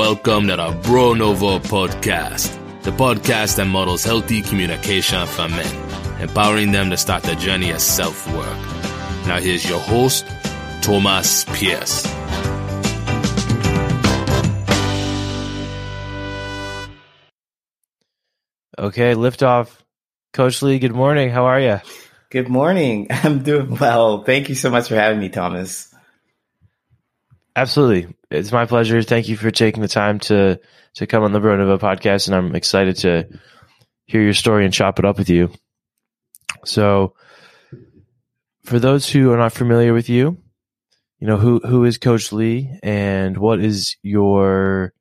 welcome to the Bro Novo podcast, the podcast that models healthy communication for men, empowering them to start the journey of self work. Now, here's your host, Thomas Pierce. Okay, liftoff. Coach Lee, good morning. How are you? Good morning. I'm doing well. Thank you so much for having me, Thomas. Absolutely. It's my pleasure. Thank you for taking the time to to come on the Bro Novo podcast, and I'm excited to hear your story and chop it up with you. So, for those who are not familiar with you, you know who who is Coach Lee, and what is your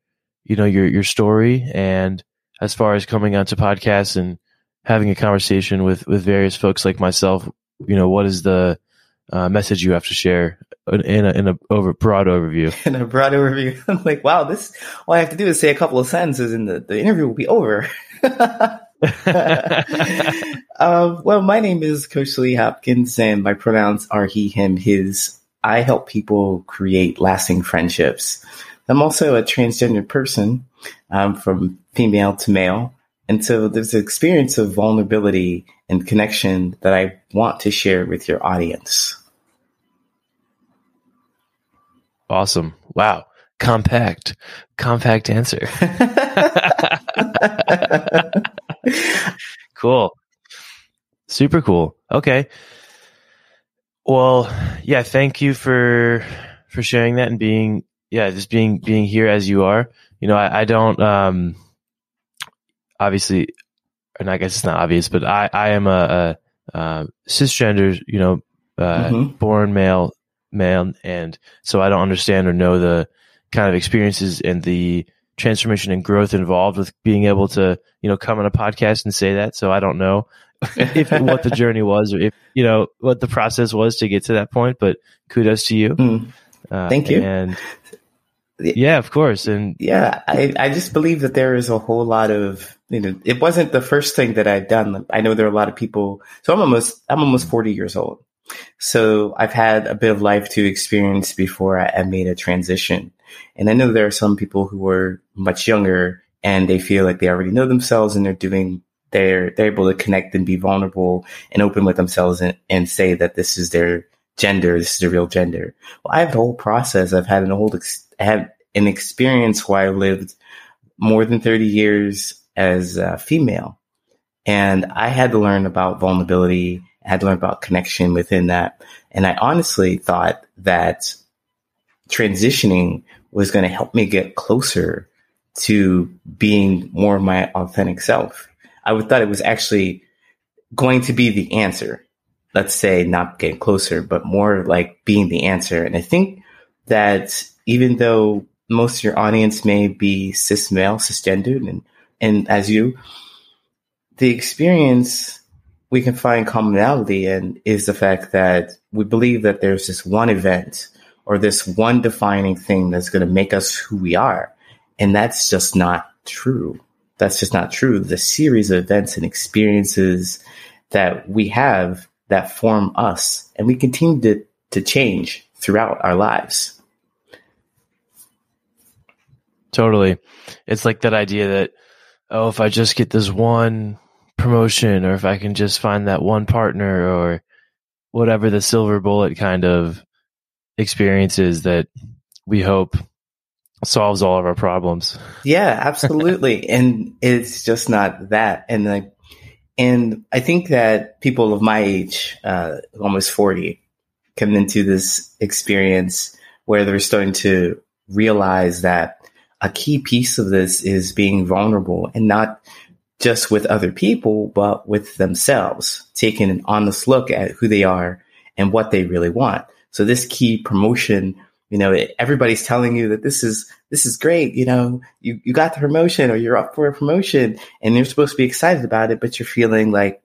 you know your your story, and as far as coming onto podcasts and having a conversation with with various folks like myself, you know, what is the uh, message you have to share in a, in a over broad overview? In a broad overview, I'm like, wow, this all I have to do is say a couple of sentences, and the, the interview will be over. uh, well, my name is Coach Lee Hopkins, and my pronouns are he, him, his. I help people create lasting friendships. I'm also a transgender person, um, from female to male. And so there's an experience of vulnerability and connection that I want to share with your audience. Awesome. Wow. Compact, compact answer. cool. Super cool. Okay. Well, yeah, thank you for for sharing that and being yeah, just being being here as you are. You know, I, I don't um obviously and I guess it's not obvious, but I, I am a, a, a cisgender, you know, uh, mm-hmm. born male, male, and so I don't understand or know the kind of experiences and the transformation and growth involved with being able to, you know, come on a podcast and say that. So I don't know if what the journey was or if you know what the process was to get to that point. But kudos to you. Mm. Uh, Thank you. And yeah, of course. And yeah, I, I just believe that there is a whole lot of, you know, it wasn't the first thing that I'd done. I know there are a lot of people. So I'm almost, I'm almost 40 years old. So I've had a bit of life to experience before I, made a transition. And I know there are some people who are much younger and they feel like they already know themselves and they're doing, they're, they're able to connect and be vulnerable and open with themselves and, and say that this is their gender. This is the real gender. Well, I have the whole process. I've had an old, ex- had an experience where I lived more than 30 years as a female. And I had to learn about vulnerability. Had to learn about connection within that. And I honestly thought that transitioning was going to help me get closer to being more of my authentic self. I would thought it was actually going to be the answer. Let's say not getting closer, but more like being the answer. And I think that even though most of your audience may be cis male, cisgendered, and and as you, the experience we can find commonality in is the fact that we believe that there's this one event or this one defining thing that's going to make us who we are, and that's just not true. That's just not true. The series of events and experiences that we have that form us, and we continue to to change throughout our lives. Totally. It's like that idea that, oh, if I just get this one promotion or if I can just find that one partner or whatever the silver bullet kind of experiences that we hope solves all of our problems. Yeah, absolutely. and it's just not that. And like, and I think that people of my age, uh, almost 40, come into this experience where they're starting to realize that a key piece of this is being vulnerable and not just with other people, but with themselves, taking an honest look at who they are and what they really want. So this key promotion, you know, everybody's telling you that this is, this is great. You know, you, you got the promotion or you're up for a promotion and you're supposed to be excited about it, but you're feeling like,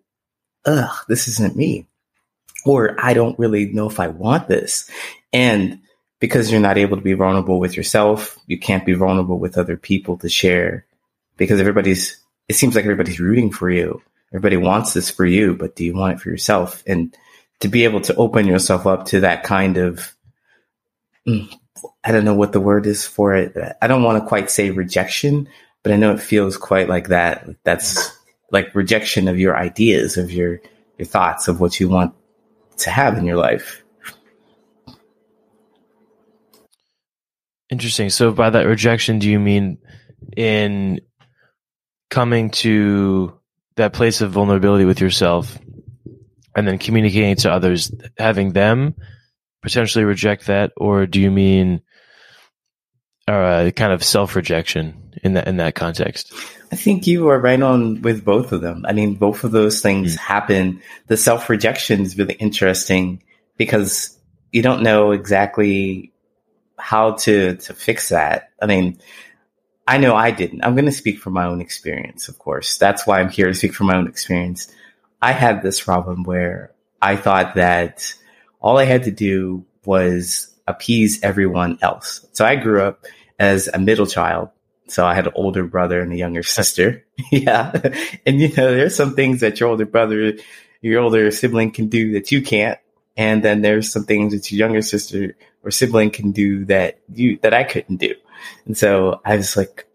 ugh, this isn't me. Or I don't really know if I want this. And because you're not able to be vulnerable with yourself, you can't be vulnerable with other people to share because everybody's, it seems like everybody's rooting for you. Everybody wants this for you, but do you want it for yourself? And to be able to open yourself up to that kind of mm, I don't know what the word is for it. I don't want to quite say rejection, but I know it feels quite like that. That's like rejection of your ideas, of your your thoughts, of what you want to have in your life. Interesting. So by that rejection, do you mean in coming to that place of vulnerability with yourself and then communicating to others, having them potentially reject that, or do you mean uh, kind of self rejection in that in that context? I think you are right on with both of them. I mean, both of those things mm. happen. The self rejection is really interesting because you don't know exactly how to to fix that. I mean, I know I didn't. I'm going to speak from my own experience, of course. That's why I'm here to speak from my own experience. I had this problem where I thought that all I had to do was appease everyone else. So I grew up as a middle child. So I had an older brother and a younger sister. yeah. And you know, there's some things that your older brother, your older sibling can do that you can't. And then there's some things that your younger sister or sibling can do that you, that I couldn't do. And so I was like,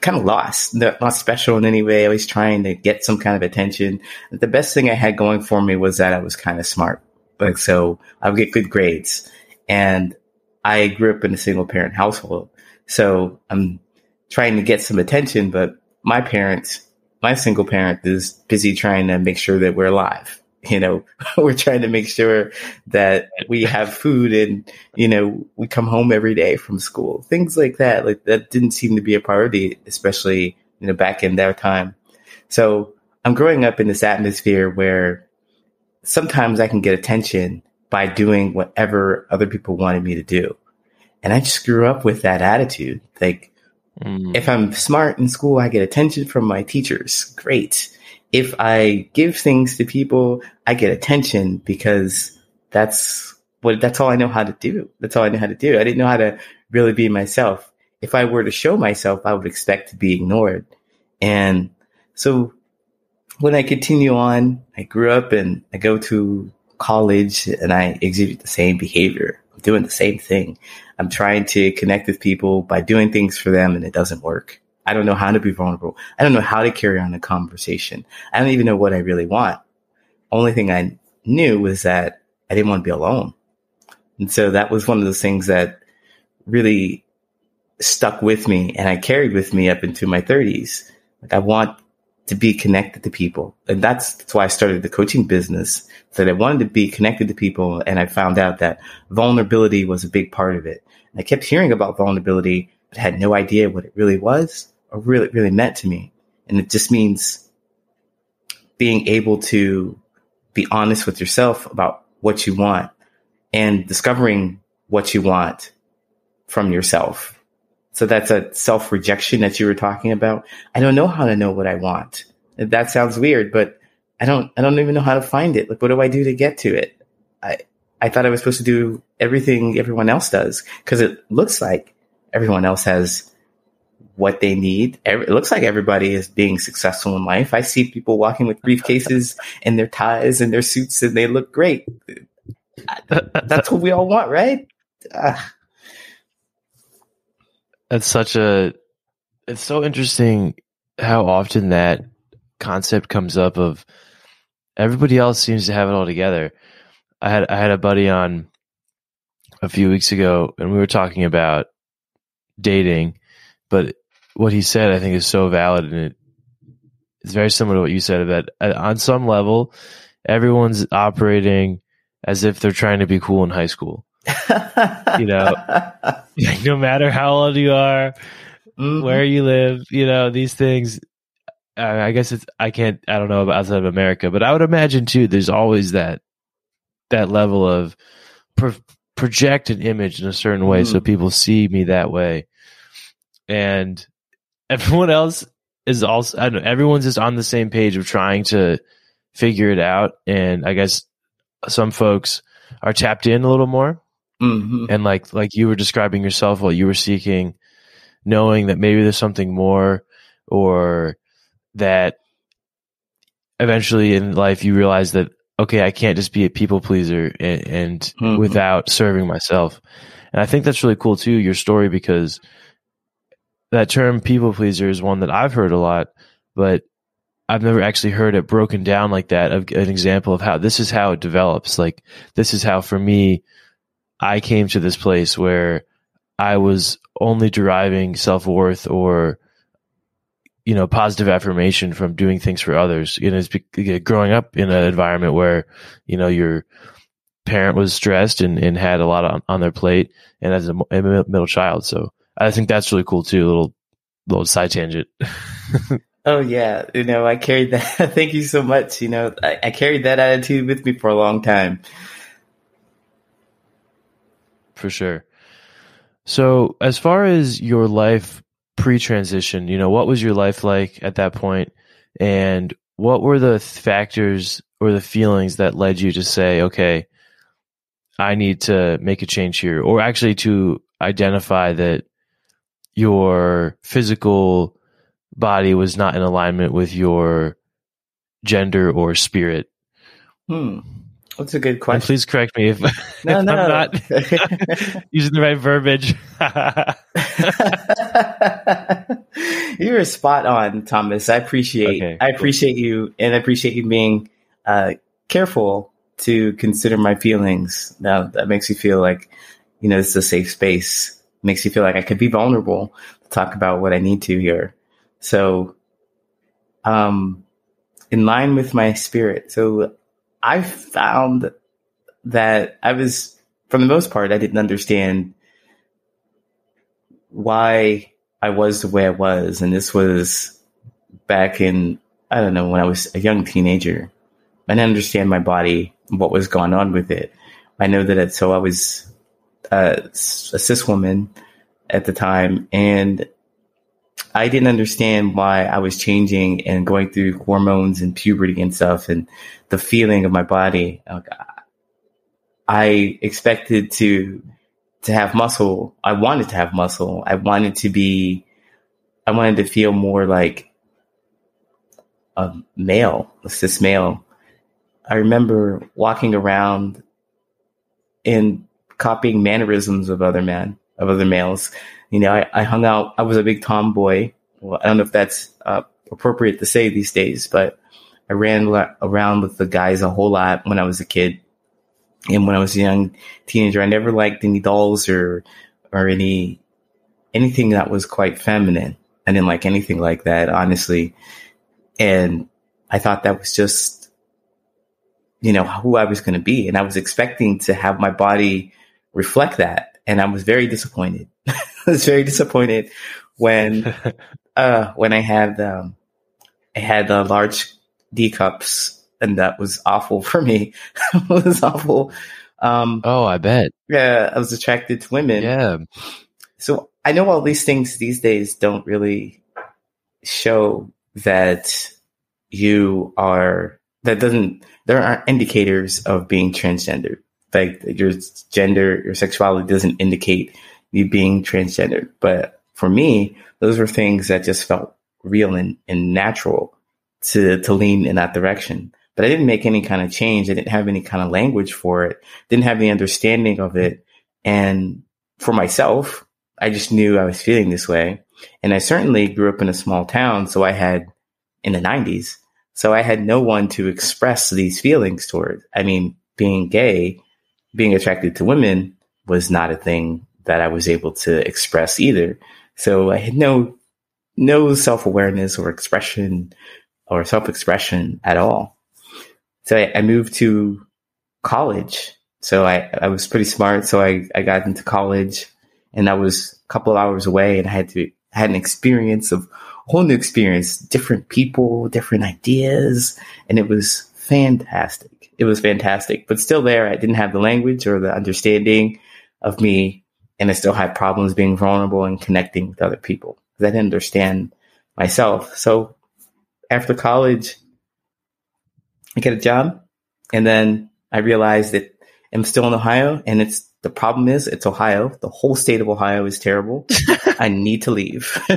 kind of lost, not, special in any way. I was trying to get some kind of attention. The best thing I had going for me was that I was kind of smart. Like, so I would get good grades. And I grew up in a single parent household. So I'm trying to get some attention, but my parents, my single parent is busy trying to make sure that we're alive. You know, we're trying to make sure that we have food and, you know, we come home every day from school. Things like that. Like that didn't seem to be a priority, especially, you know, back in their time. So I'm growing up in this atmosphere where sometimes I can get attention by doing whatever other people wanted me to do. And I just grew up with that attitude. Like, mm. if I'm smart in school, I get attention from my teachers. Great. If I give things to people, I get attention because that's what, that's all I know how to do. That's all I know how to do. I didn't know how to really be myself. If I were to show myself, I would expect to be ignored. And so when I continue on, I grew up and I go to college and I exhibit the same behavior. I'm doing the same thing. I'm trying to connect with people by doing things for them and it doesn't work. I don't know how to be vulnerable. I don't know how to carry on a conversation. I don't even know what I really want. Only thing I knew was that I didn't want to be alone. And so that was one of those things that really stuck with me and I carried with me up into my 30s. Like I want to be connected to people. And that's, that's why I started the coaching business. That I wanted to be connected to people. And I found out that vulnerability was a big part of it. And I kept hearing about vulnerability, but had no idea what it really was really, really meant to me. And it just means being able to be honest with yourself about what you want and discovering what you want from yourself so that's a self rejection that you were talking about. I don't know how to know what I want. That sounds weird, but I don't, I don't even know how to find it. Like, what do I do to get to it? I, I thought I was supposed to do everything everyone else does because it looks like everyone else has what they need. It looks like everybody is being successful in life. I see people walking with briefcases and their ties and their suits and they look great. That's what we all want, right? Uh, that's such a. It's so interesting how often that concept comes up of everybody else seems to have it all together. I had I had a buddy on a few weeks ago, and we were talking about dating, but what he said I think is so valid, and it, it's very similar to what you said. That on some level, everyone's operating as if they're trying to be cool in high school you know, no matter how old you are, mm-hmm. where you live, you know, these things. I guess it's I can't I don't know about outside of America, but I would imagine too. There's always that that level of pro- project an image in a certain way, mm. so people see me that way, and everyone else is also I don't know. Everyone's just on the same page of trying to figure it out, and I guess some folks are tapped in a little more Mm-hmm. And like like you were describing yourself while you were seeking, knowing that maybe there's something more, or that eventually in life you realize that okay, I can't just be a people pleaser and, and Mhm. without serving myself. And I think that's really cool too, your story, because that term people pleaser is one that I've heard a lot, but I've never actually heard it broken down like that. Of an example of how this is how it develops. Like this is how for me, I came to this place where I was only deriving self worth or you know positive affirmation from doing things for others. You know, it's growing up in an environment where you know your parent was stressed and, and had a lot on, on their plate, and as a, a middle child, so I think that's really cool too. A little little side tangent. Oh yeah, you know, I carried that. Thank you so much. You know, I, I carried that attitude with me for a long time. for sure. So, as far as your life pre-transition, you know, what was your life like at that point, and what were the factors or the feelings that led you to say, "Okay, I need to make a change here," or actually to identify that your physical body was not in alignment with your gender or spirit? Hmm, that's a good And question. please correct me if, No, if no. I'm not using the right verbiage. you were spot on, Thomas. I appreciate Okay, I cool. appreciate you and I appreciate you being uh, careful to consider my feelings. Now that makes me feel like, you know, it's a safe space. Makes you feel like I could be vulnerable to talk about what I need to here. So um in line with my spirit. So I found that I was for the most part I didn't understand why I was the way I was. And this was back in, I don't know, when I was a young teenager. I didn't understand my body, what was going on with it. I know that it, so I was uh, a cis woman at the time, and I didn't understand why I was changing and going through hormones and puberty and stuff and the feeling of my body. Like, I expected to to have muscle. I wanted to have muscle. I wanted to be, I wanted to feel more like a male, a cis male. I remember walking around and copying mannerisms of other men, of other males. You know, I, I hung out, I was a big tomboy. Well, I don't know if that's uh, appropriate to say these days, but I ran around with the guys a whole lot when I was a kid and when I was a young teenager, I never liked any dolls or or any anything that was quite feminine. I didn't like anything like that, honestly. And I thought that was just, you know, who I was going to be, and I was expecting to have my body reflect that, and I was very disappointed. I was very disappointed when uh when I had um I had the large D cups and that was awful for me. it was awful. Um, oh, I bet. yeah, I was attracted to women. Yeah. So I know all these things these days don't really show that you are, that doesn't, there aren't indicators of being transgender. Like your gender, your sexuality doesn't indicate you being transgender. But for me, those were things that just felt real and, and natural to, to lean in that direction but I didn't make any kind of change. I didn't have any kind of language for it. Didn't have the understanding of it. And for myself, I just knew I was feeling this way. And I certainly grew up in a small town. So I had in the nineties. So I had no one to express these feelings toward. I mean, being gay, being attracted to women was not a thing that I was able to express either. So I had no, no self awareness or expression or self expression at all so I, I, moved to college. So I, I was pretty smart. So I, I got into college and that was a couple hours away and I had to, had an experience of whole new experience, different people, different ideas. And it was fantastic. It was fantastic, but still there. I didn't have the language or the understanding of me. And I still had problems being vulnerable and connecting with other people because I didn't understand myself. So after college, I get a job, and then I realize that I'm still in Ohio, and it's the problem is it's Ohio. The whole state of Ohio is terrible. I need to leave.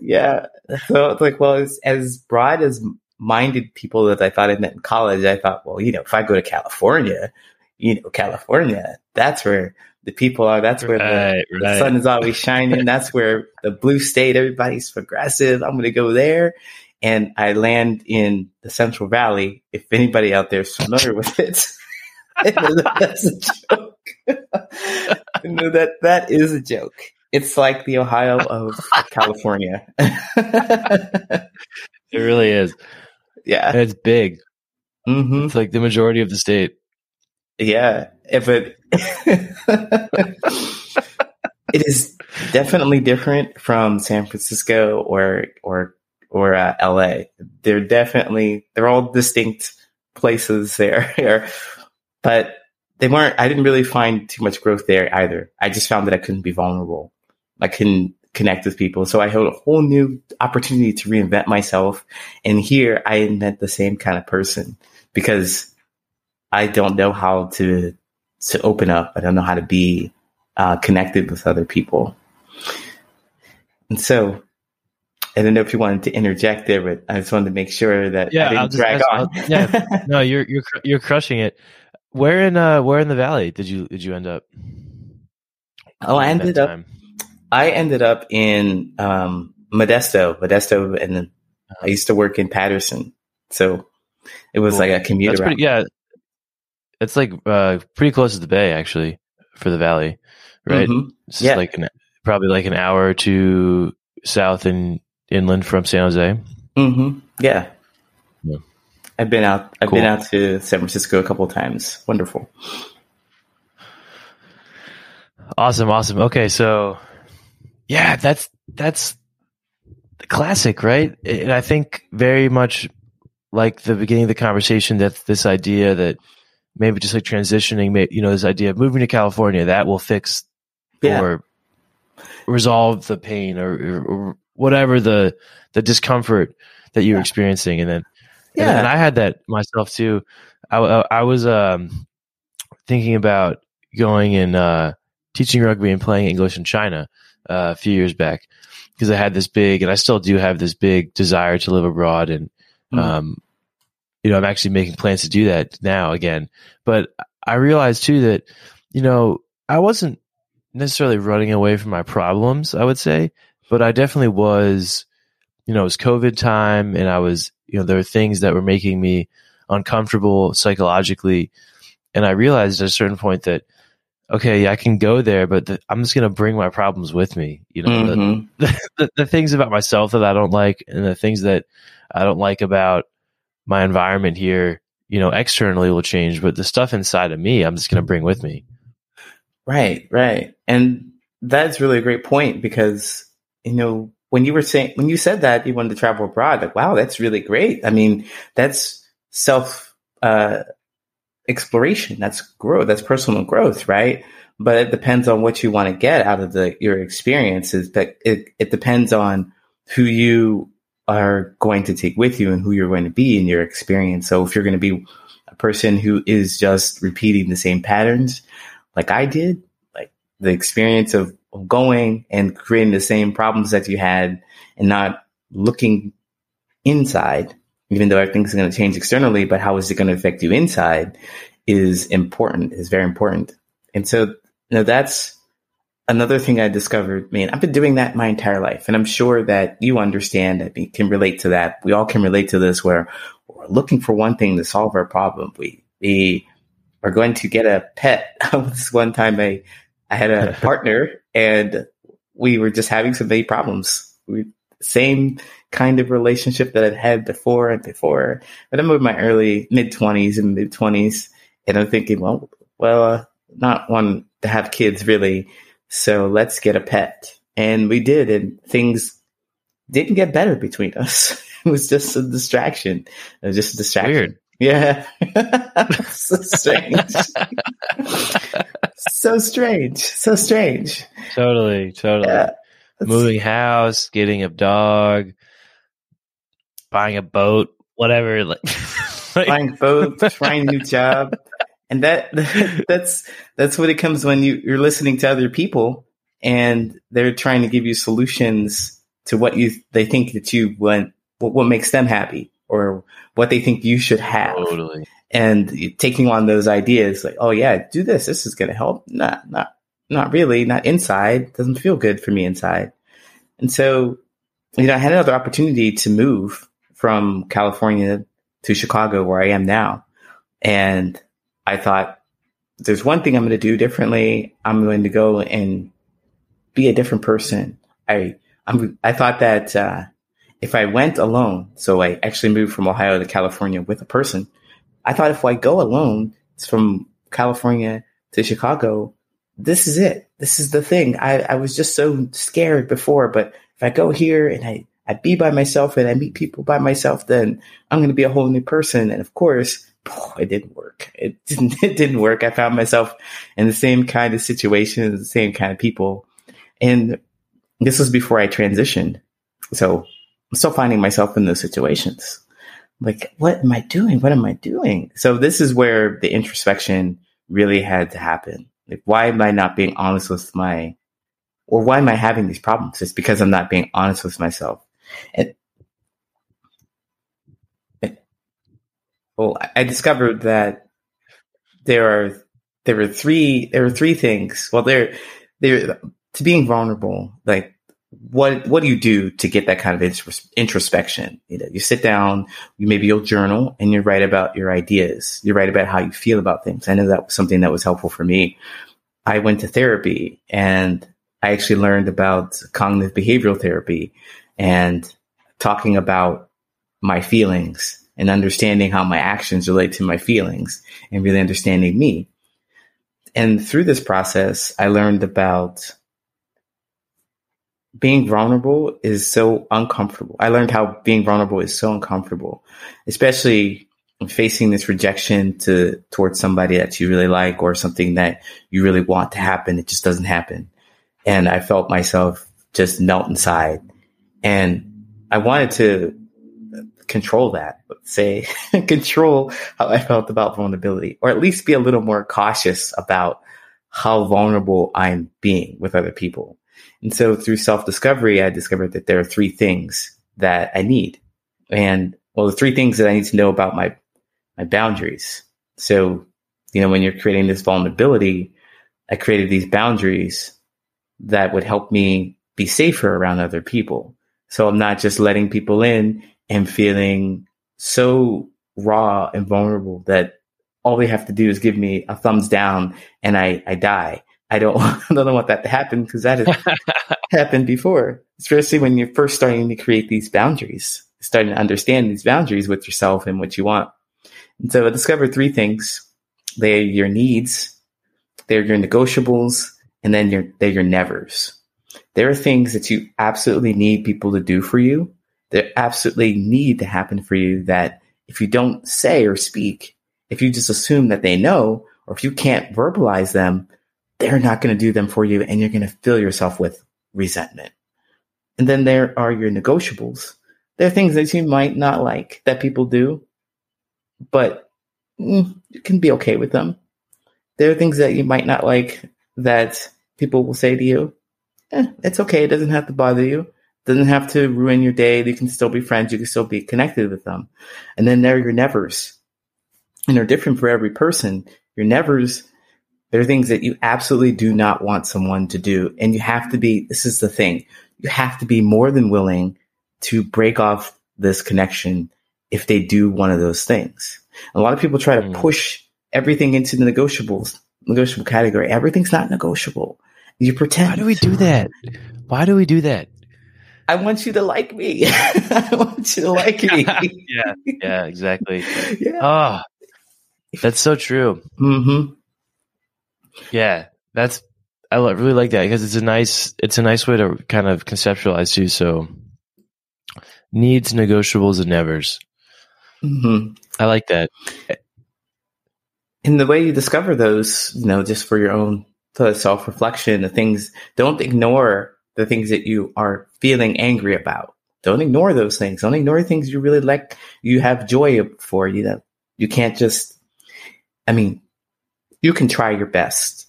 yeah, so it's like, well, as, as broad as minded people that I thought I met in college, I thought, well, you know, if I go to California, you know, California, that's where the people are. That's where Right, the, the sun is always shining. That's where the blue state, everybody's progressive. I'm going to go there. And I land in the Central Valley. If anybody out there is familiar with it, that's a joke. I know that that is a joke. It's like the Ohio of California. It really is. Yeah. And it's big. hmm It's like the majority of the state. Yeah. If it, it is definitely different from San Francisco or, or, or uh, LA. They're definitely, they're all distinct places there, but they weren't, I didn't really find too much growth there either. I just found that I couldn't be vulnerable. I couldn't connect with people. So I had a whole new opportunity to reinvent myself. And here I invent the same kind of person because I don't know how to, to open up. I don't know how to be uh, connected with other people. And so I don't know if you wanted to interject there, but I just wanted to make sure that Yeah, I didn't I'll just- drag on. yeah. No, you're you're you're crushing it. Where in uh where in the valley did you did you end up? oh, I ended up? I ended up in um, Modesto, Modesto, and I used to work in Patterson, so it was Cool. like a commute pretty. Yeah, it's like uh pretty close to the bay actually for the valley, right? Mhm. It's Yeah. like an probably like an hour or two south and inland from San Jose. hmm Yeah. Yeah. I've been out. I've Cool. been out to San Francisco a couple times. Wonderful. Awesome, awesome. Okay, so yeah, that's that's the classic, right? And I think very much like the beginning of the conversation that this idea that maybe just like transitioning, you know, this idea of moving to California that will fix Yeah. or resolve the pain or, or, or whatever the the discomfort that you're Yeah. experiencing, and then Yeah. and, and I had that myself too. I, I, I was um, thinking about going and uh, teaching rugby and playing English in China uh, a few years back because I had this big, and I still do have this big desire to live abroad, and Mm. um, you know, I'm actually making plans to do that now again. But I realized too that you know I wasn't necessarily running away from my problems. I would say, but I definitely was. You know, it was COVID time, and I was you know there were things that were making me uncomfortable psychologically, and I realized at a certain point that okay, yeah, I can go there, but the, I'm just going to bring my problems with me. You know, the- Mhm. the, the things about myself that I don't like and the things that I don't like about my environment here, you know, externally will change, but the stuff inside of me, I'm just going to bring with me. Right, right. And that's really a great point because, you know, when you were saying, when you said that you wanted to travel abroad, like, wow, that's really great. I mean, that's self, uh, exploration. That's growth. That's personal growth, right? But it depends on what you want to get out of the, your experiences. But it, it depends on who you are going to take with you and who you're going to be in your experience. So if you're going to be a person who is just repeating the same patterns, like I did, like the experience of, of going and creating the same problems that you had and not looking inside, even though everything's going to change externally, but how is it going to affect you inside is important, is very important. And so, you know, that's another thing I discovered. Man, I've been doing that my entire life. And I'm sure that you understand that we can relate to that. We all can relate to this where we're looking for one thing to solve our problem. We, we are going to get a pet. this one time I, I had a partner and we were just having so many problems. We, same kind of relationship that I'd had before and before. But I'm in my early mid twenties and mid twenties, and I'm thinking, well, well, uh, not one to have kids really. So let's get a pet, and we did, and things didn't get better between us. it was just a distraction. It was just a distraction. Weird. Yeah. so strange. so strange. So strange. Totally, totally. Yeah. Moving house, getting a dog, buying a boat, whatever. Like, like- Buying boat, trying a new job. And that that's that's what it comes when you, you're listening to other people and they're trying to give you solutions to what you they think that you want what, what makes them happy. or what they think you should have. Totally. And taking on those ideas like, oh yeah, do this. This is going to help. Not, not, not really. Not inside. Doesn't feel good for me inside. And so, you know, I had another opportunity to move from California to Chicago where I am now. And I thought, there's one thing I'm going to do differently. I'm going to go and be a different person. I, I'm, I thought that, uh, if I went alone, so I actually moved from Ohio to California with a person, I thought if I go alone from California to Chicago, this is it. This is the thing. I, I was just so scared before, but if I go here and I, I be by myself and I meet people by myself, then I'm going to be a whole new person. And of course, it didn't work. It didn't, it didn't work. I found myself in the same kind of situations, the same kind of people. And this was before I transitioned. So I'm still finding myself in those situations. Like, what am I doing? What am I doing? So this is where the introspection really had to happen. Like, why am I not being honest with my, or why am I having these problems? It's because I'm not being honest with myself. And, well, I discovered that there are, there are three, there are three things. Well, there, there, to being vulnerable, like what what do you do to get that kind of introspection? You know, you sit down, you maybe you'll journal and you write about your ideas. You write about how you feel about things. I know that was something that was helpful for me. I went to therapy and I actually learned about cognitive behavioral therapy and talking about my feelings and understanding how my actions relate to my feelings and really understanding me. And through this process, I learned about being vulnerable is so uncomfortable. I learned how being vulnerable is so uncomfortable, especially facing this rejection to towards somebody that you really like or something that you really want to happen. It just doesn't happen. And I felt myself just melt inside. And I wanted to control that, say control how I felt about vulnerability, or at least be a little more cautious about how vulnerable I'm being with other people. And so through self discovery, I discovered that there are three things that I need. And well, the three things that I need to know about my, my boundaries. So, you know, when you're creating this vulnerability, I created these boundaries that would help me be safer around other people. So I'm not just letting people in and feeling so raw and vulnerable that all they have to do is give me a thumbs down and I, I die. I don't, I don't want that to happen because that has happened before, especially when you're first starting to create these boundaries, starting to understand these boundaries with yourself and what you want. And so I discovered three things. They're your needs, they're your negotiables, and then your, they're your nevers. There are things that you absolutely need people to do for you. That absolutely need to happen for you that if you don't say or speak, if you just assume that they know, or if you can't verbalize them, they're not going to do them for you and you're going to fill yourself with resentment. And then there are your negotiables. There are things that you might not like that people do, but mm, you can be okay with them. There are things that you might not like that people will say to you. Eh, it's okay. It doesn't have to bother you. It doesn't have to ruin your day. You can still be friends. You can still be connected with them. And then there are your nevers. And they're different for every person. Your nevers there are things that you absolutely do not want someone to do. And you have to be, this is the thing, you have to be more than willing to break off this connection if they do one of those things. A lot of people try to mm. push everything into the negotiables, negotiable category. Everything's not negotiable. You pretend. Why do we do that? Why do we do that? I want you to like me. I want you to like me. yeah, yeah, exactly. yeah. Oh, that's so true. Mm-hmm. Yeah, that's I really like that because it's a nice it's a nice way to kind of conceptualize too. So needs, negotiables, and nevers. Mm-hmm. I like that. In the way you discover those, you know, just for your own self reflection, the things don't ignore the things that you are feeling angry about. Don't ignore those things. Don't ignore things you really like. You have joy for. You know, you can't just. I mean, you can try your best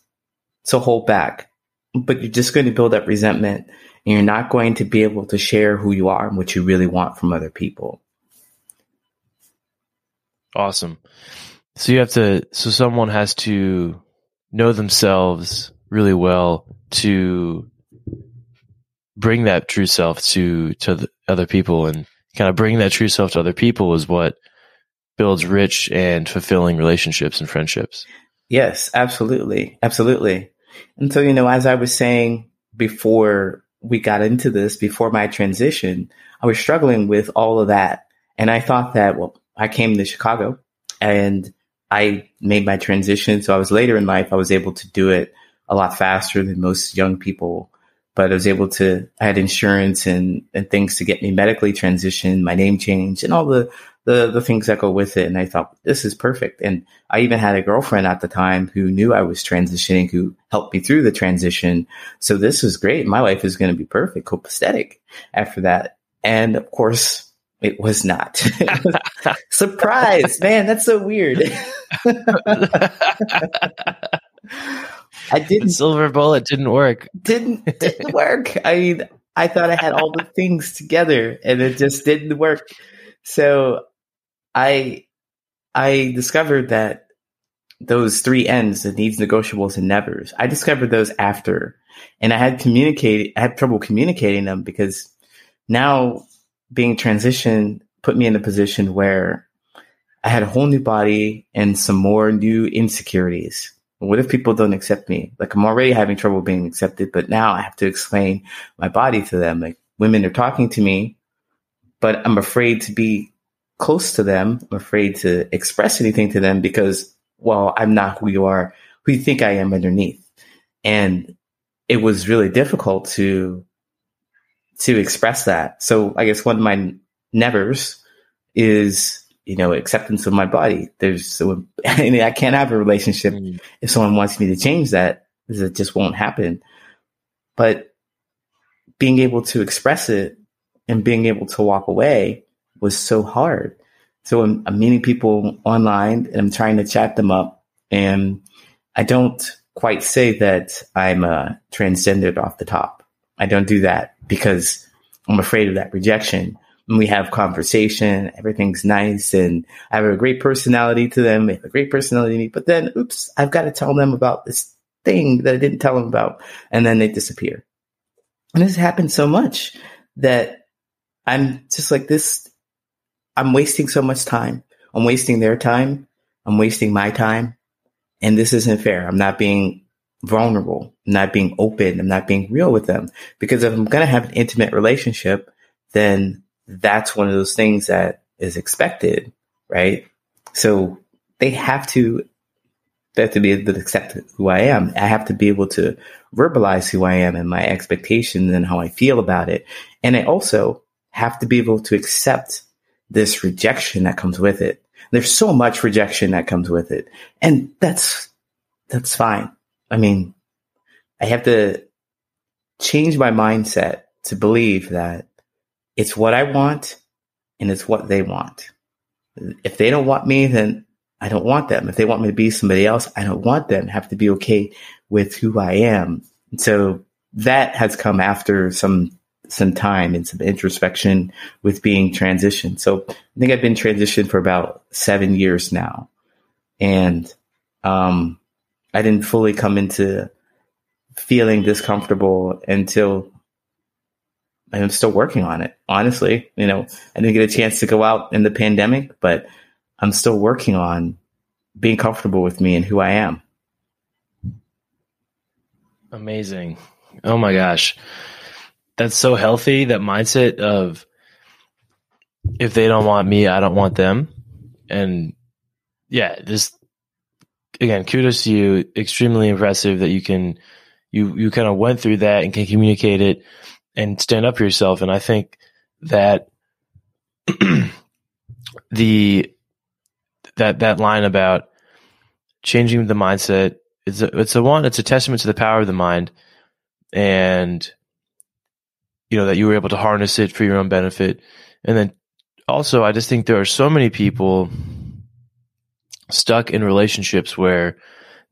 to hold back, but you're just going to build up resentment and you're not going to be able to share who you are and what you really want from other people. Awesome. So you have to, so someone has to know themselves really well to bring that true self to, to other people and kind of bring that true self to other people is what builds rich and fulfilling relationships and friendships. Yes, absolutely. Absolutely. And so, you know, as I was saying before we got into this, before my transition, I was struggling with all of that. And I thought that, well, I came to Chicago and I made my transition. So I was later in life, I was able to do it a lot faster than most young people. But I was able to, I had insurance and, and things to get me medically transitioned, my name changed and all the, the, the things that go with it. And I thought, this is perfect. And I even had a girlfriend at the time who knew I was transitioning, who helped me through the transition. So this was great. My life is going to be perfect, copacetic after that. And of course, it was not. Surprise, man. That's so weird. I didn't. The silver bullet didn't work. Didn't didn't work. I mean, I thought I had all the things together, and it just didn't work. So, I I discovered that those three ends, the needs, negotiables, and nevers. I discovered those after, and I had communicated. I had trouble communicating them because now being transitioned put me in a position where I had a whole new body and some more new insecurities. What if people don't accept me? Like I'm already having trouble being accepted, but now I have to explain my body to them. Like women are talking to me, but I'm afraid to be close to them. I'm afraid to express anything to them because, well, I'm not who you are, who you think I am underneath. And it was really difficult to to express that. So I guess one of my nevers is you know acceptance of my body. There's so I, mean, I can't have a relationship mm. if someone wants me to change that it just won't happen. But being able to express it and being able to walk away was so hard. So I'm, I'm meeting people online and I'm trying to chat them up, and I don't quite say that I'm a transgendered off the top. I don't do that because I'm afraid of that rejection. When we have conversation, everything's nice and I have a great personality to them. They have a great personality to me, but then, oops, I've got to tell them about this thing that I didn't tell them about. And then they disappear. And this happens so much that I'm just like this. I'm wasting so much time. I'm wasting their time. I'm wasting my time. And this isn't fair. I'm not being vulnerable, not being open, I'm not being real with them. Because if I'm going to have an intimate relationship, then that's one of those things that is expected, right? So they have to, they have to be able to accept who I am. I have to be able to verbalize who I am and my expectations and how I feel about it. And I also have to be able to accept this rejection that comes with it. There's so much rejection that comes with it. And that's, that's fine. I mean, I have to change my mindset to believe that it's what I want and it's what they want. If they don't want me, then I don't want them. If they want me to be somebody else, I don't want them. I have to be okay with who I am. And so that has come after some some time and some introspection with being transitioned. So I think I've been transitioned for about seven years now. And um I didn't fully come into feeling discomfortable until I'm still working on it. Honestly, you know, I didn't get a chance to go out in the pandemic, but I'm still working on being comfortable with me and who I am. Amazing. Oh my gosh. That's so healthy. That mindset of if they don't want me, I don't want them. And yeah, this again, kudos to you. Extremely impressive that you can you you kind of went through that and can communicate it and stand up for yourself. And I think that the that that line about changing the mindset it's a, it's a one it's a testament to the power of the mind and you know that you were able to harness it for your own benefit and then also i just think there are so many people stuck in relationships where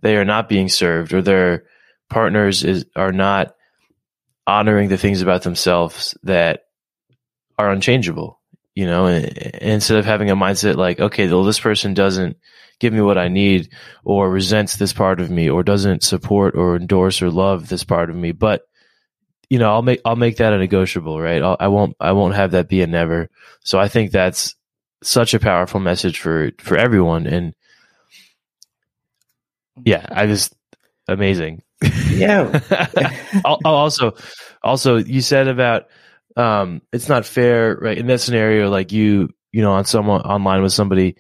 they are not being served or their partners is are not honoring the things about themselves that are unchangeable. you know, instead of having a mindset like, okay, well, this person doesn't give me what I need or resents this part of me or doesn't support or endorse or love this part of me, but you know, I'll make I'll make that a negotiable, right? I'll, I won't I won't have that be a never. So I think that's such a powerful message for for everyone, and yeah, I just amazing. Yeah. also, also, you said about um, it's not fair, right? In that scenario, like you, you know, on someone online with somebody,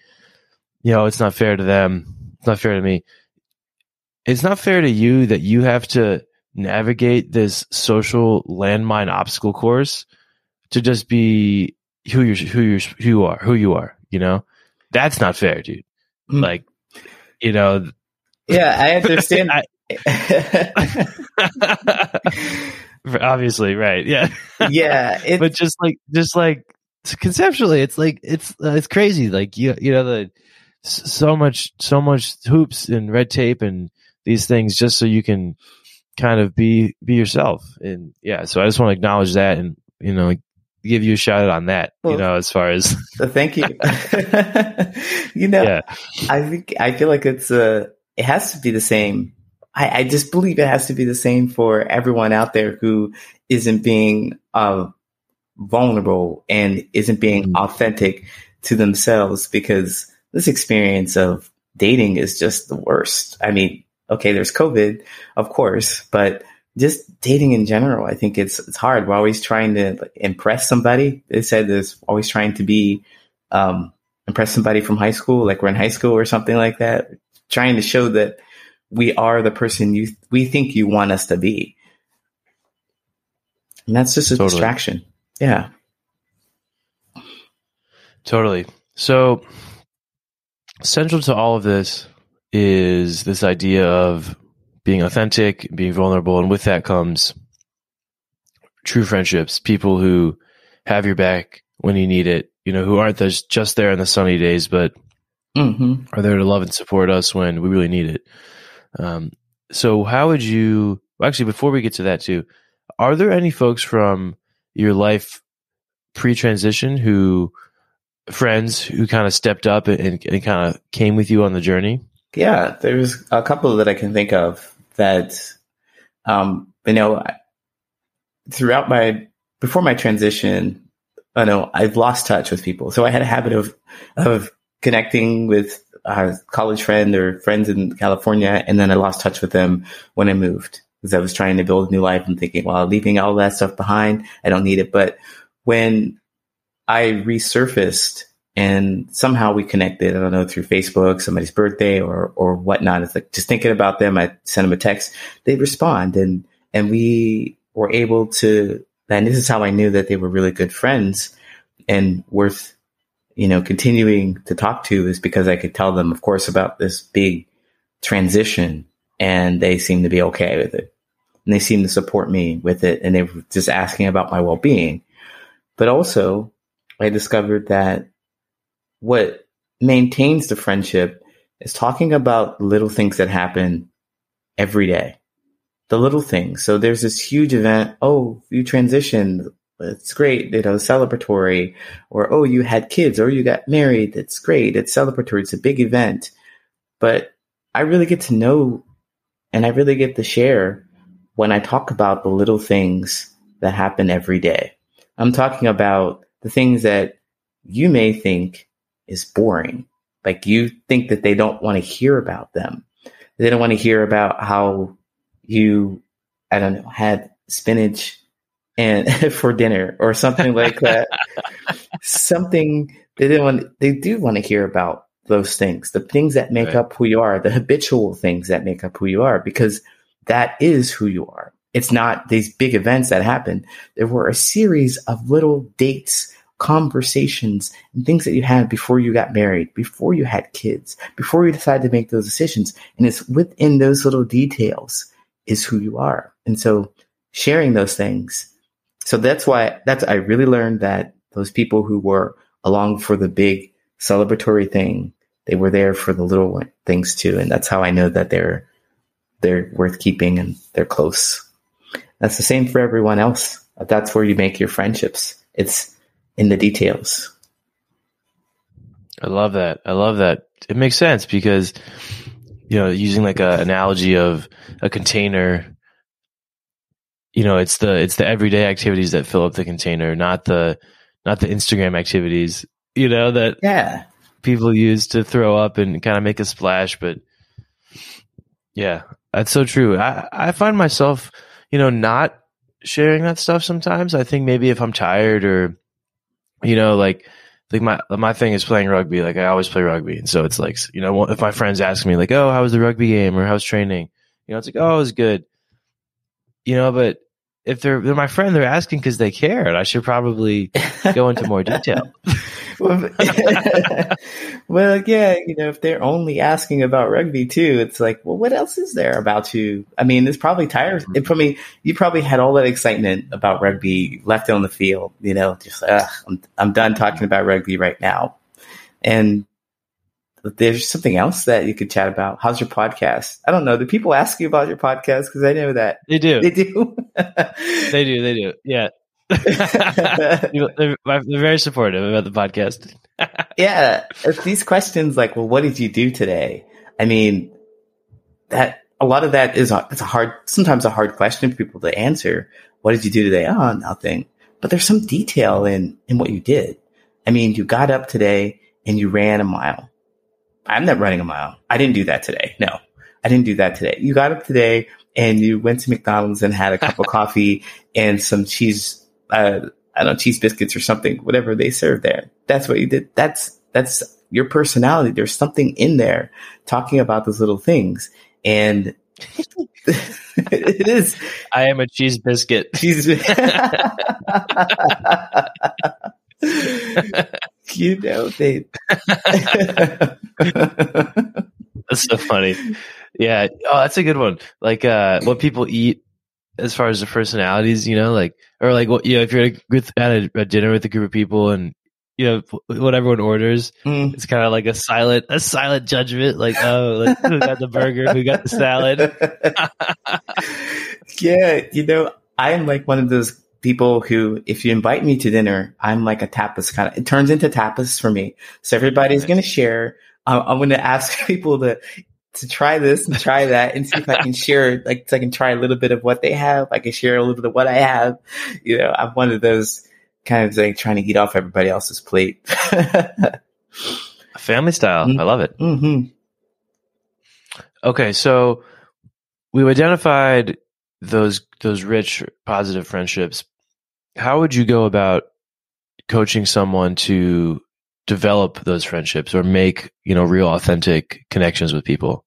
you know, it's not fair to them. It's not fair to me. It's not fair to you that you have to navigate this social landmine obstacle course to just be who you're who you're, who you are who you are you know that's not fair dude mm. like you know yeah i understand. I, obviously right yeah. Yeah but just like just like conceptually it's like it's uh, it's crazy like you you know the so much so much hoops and red tape and these things just so you can kind of be be yourself. And yeah so i just want to acknowledge that and you know give you a shout out on that well, you know as far as thank you. You know yeah. i think i feel like it's uh it has to be the same I, I just believe it has to be the same for everyone out there who isn't being uh vulnerable and isn't being mm-hmm. authentic to themselves because this experience of dating is just the worst i mean okay, there's COVID, of course, but just dating in general, I think it's it's hard. We're always trying to impress somebody. They said there's always trying to be um, impress somebody from high school, like we're in high school or something like that. Trying to show that we are the person you we think you want us to be, and that's just a totally. distraction. Yeah, totally. So central to all of this is this idea of being authentic, being vulnerable, and with that comes true friendships, people who have your back when you need it, you know, who aren't just there in the sunny days, but mm-hmm. are there to love and support us when we really need it. Um, so, how would you, actually, before we get to that too, are there any folks from your life pre transition who, friends who kind of stepped up and, and kind of came with you on the journey? Yeah, there's a couple that I can think of that, um, you know, throughout my, before my transition, I know I've lost touch with people. So I had a habit of, of connecting with a college friend or friends in California. And then I lost touch with them when I moved because I was trying to build a new life and thinking, well, leaving all that stuff behind, I don't need it. But when I resurfaced and somehow we connected. I don't know through Facebook, somebody's birthday or or whatnot. It's like just thinking about them. I send them a text. They respond, and and we were able to. And this is how I knew that they were really good friends and worth, you know, continuing to talk to is because I could tell them, of course, about this big transition, and they seem to be okay with it, and they seemed to support me with it, and they were just asking about my well being. But also, I discovered that what maintains the friendship is talking about little things that happen every day. The little things. So there's this huge event. Oh, you transitioned. It's great. You know, celebratory. Or, oh, you had kids or you got married. It's great. It's celebratory. It's a big event. But I really get to know and I really get to share when I talk about the little things that happen every day. I'm talking about the things that you may think is boring. Like you think that they don't want to hear about them. They don't want to hear about how you, I don't know, had spinach and for dinner or something like that. something they didn't want. They do want to hear about those things, the things that make right. up who you are, the habitual things that make up who you are, because that is who you are. It's not these big events that happen. There were a series of little dates conversations and things that you had before you got married, before you had kids, before you decided to make those decisions. And it's within those little details is who you are. And so sharing those things. So that's why that's, I really learned that those people who were along for the big celebratory thing, they were there for the little things too. And that's how I know that they're, they're worth keeping and they're close. That's the same for everyone else. That's where you make your friendships. It's in the details. I love that. I love that. It makes sense because you know, using like a analogy of a container, you know, it's the it's the everyday activities that fill up the container, not the not the Instagram activities, you know, that Yeah. people use to throw up and kind of make a splash. But yeah, that's so true. I, I find myself, you know, not sharing that stuff sometimes. I think maybe if I'm tired or, you know, like, like my my thing is playing rugby. Like I always play rugby, and so it's like you know if my friends ask me like, "Oh, how was the rugby game?" or "How's training?" You know, it's like, "Oh, it was good." You know, but if they're they're my friend, they're asking because they care, and I should probably go into more detail. well, well, yeah, you know, if they're only asking about rugby too, it's like, well, what else is there about you? I mean, it's probably tired. Mm-hmm. It, I mean, you probably had all that excitement about rugby left on the field, you know, just, I'm, I'm done talking about rugby right now. And there's something else that you could chat about. How's your podcast? I don't know. Do people ask you about your podcast? Because I know that They do. they do. They do. They do. Yeah. they're, very supportive about the podcast. yeah, these questions like, well, what did you do today? I mean, that a lot of that is a, it's a hard, sometimes a hard question for people to answer. What did you do today? Oh, nothing. But there's some detail in in what you did. I mean, you got up today and you ran a mile. I'm not running a mile. I didn't do that today. No, I didn't do that today. You got up today and you went to McDonald's and had a cup of coffee and some cheese, uh, I don't know, cheese biscuits or something, whatever they serve there. That's what you did. That's, that's your personality. There's something in there talking about those little things. And it is. I am a cheese biscuit. Cheese. you know, they. That's so funny. Yeah. Oh, that's a good one. Like uh, what people eat as far as the personalities, you know, like or like what you know, if you're with, at a, a dinner with a group of people and you know what everyone orders, Mm. it's kind of like a silent a silent judgment. Like oh, like, who got the burger? Who got the salad? yeah, you know, I'm like one of those people who, if you invite me to dinner, I'm like a tapas kind of. It turns into tapas for me. So everybody's Nice. going to share. Uh, I'm going to ask people to to try this and try that and see if I can share, like, so I can try a little bit of what they have. I can share a little bit of what I have. You know, I'm one of those kind of like trying to eat off everybody else's plate. Family style. Mm. I love it. hmm Okay, so we've identified those those rich positive friendships. How would you go about coaching someone to develop those friendships or make, you know, real authentic connections with people?